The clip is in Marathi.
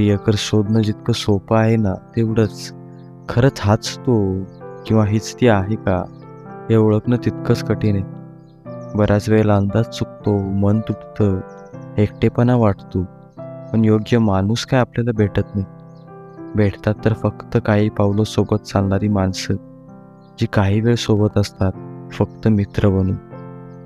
प्रियकर शोधणं जितकं सोपं आहे ना तेवढंच. खरंच हाच तो किंवा हीच ती आहे का हे ओळखणं तितकंच कठीण आहे. बऱ्याच वेळेला अंदाज चुकतो मन तुटतं एकटेपणा वाटतो. पण योग्य माणूस काय आपल्याला भेटत नाही. भेटतात तर फक्त काही पावलं सोबत चालणारी माणसं जी काही वेळ सोबत असतात फक्त मित्र बनून.